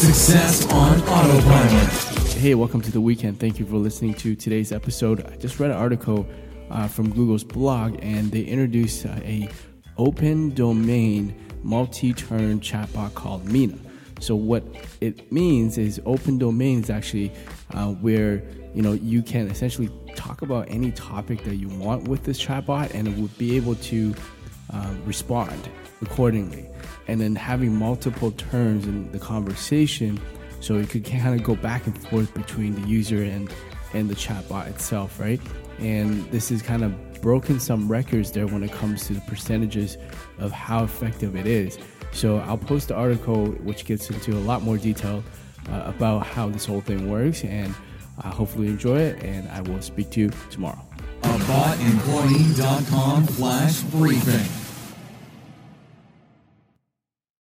Success on Autopilot. Hey, welcome to the weekend. Thank you for listening to today's episode. I just read an article uh, from Google's blog, and they introduced uh, a open domain multi-turn chatbot called Meena. So what it means is open domain is actually uh, where you know you can essentially talk about any topic that you want with this chatbot, and it would be able to uh, respond accordingly. And then having multiple turns in the conversation, so it could kind of go back and forth between the user and and the chatbot itself, right? And this is kind of broken some records there when it comes to the percentages of how effective it is. So I'll post the article which gets into a lot more detail uh, about how this whole thing works, and I hopefully enjoy it. And I will speak to you tomorrow. AboutEmployee.com slash briefing.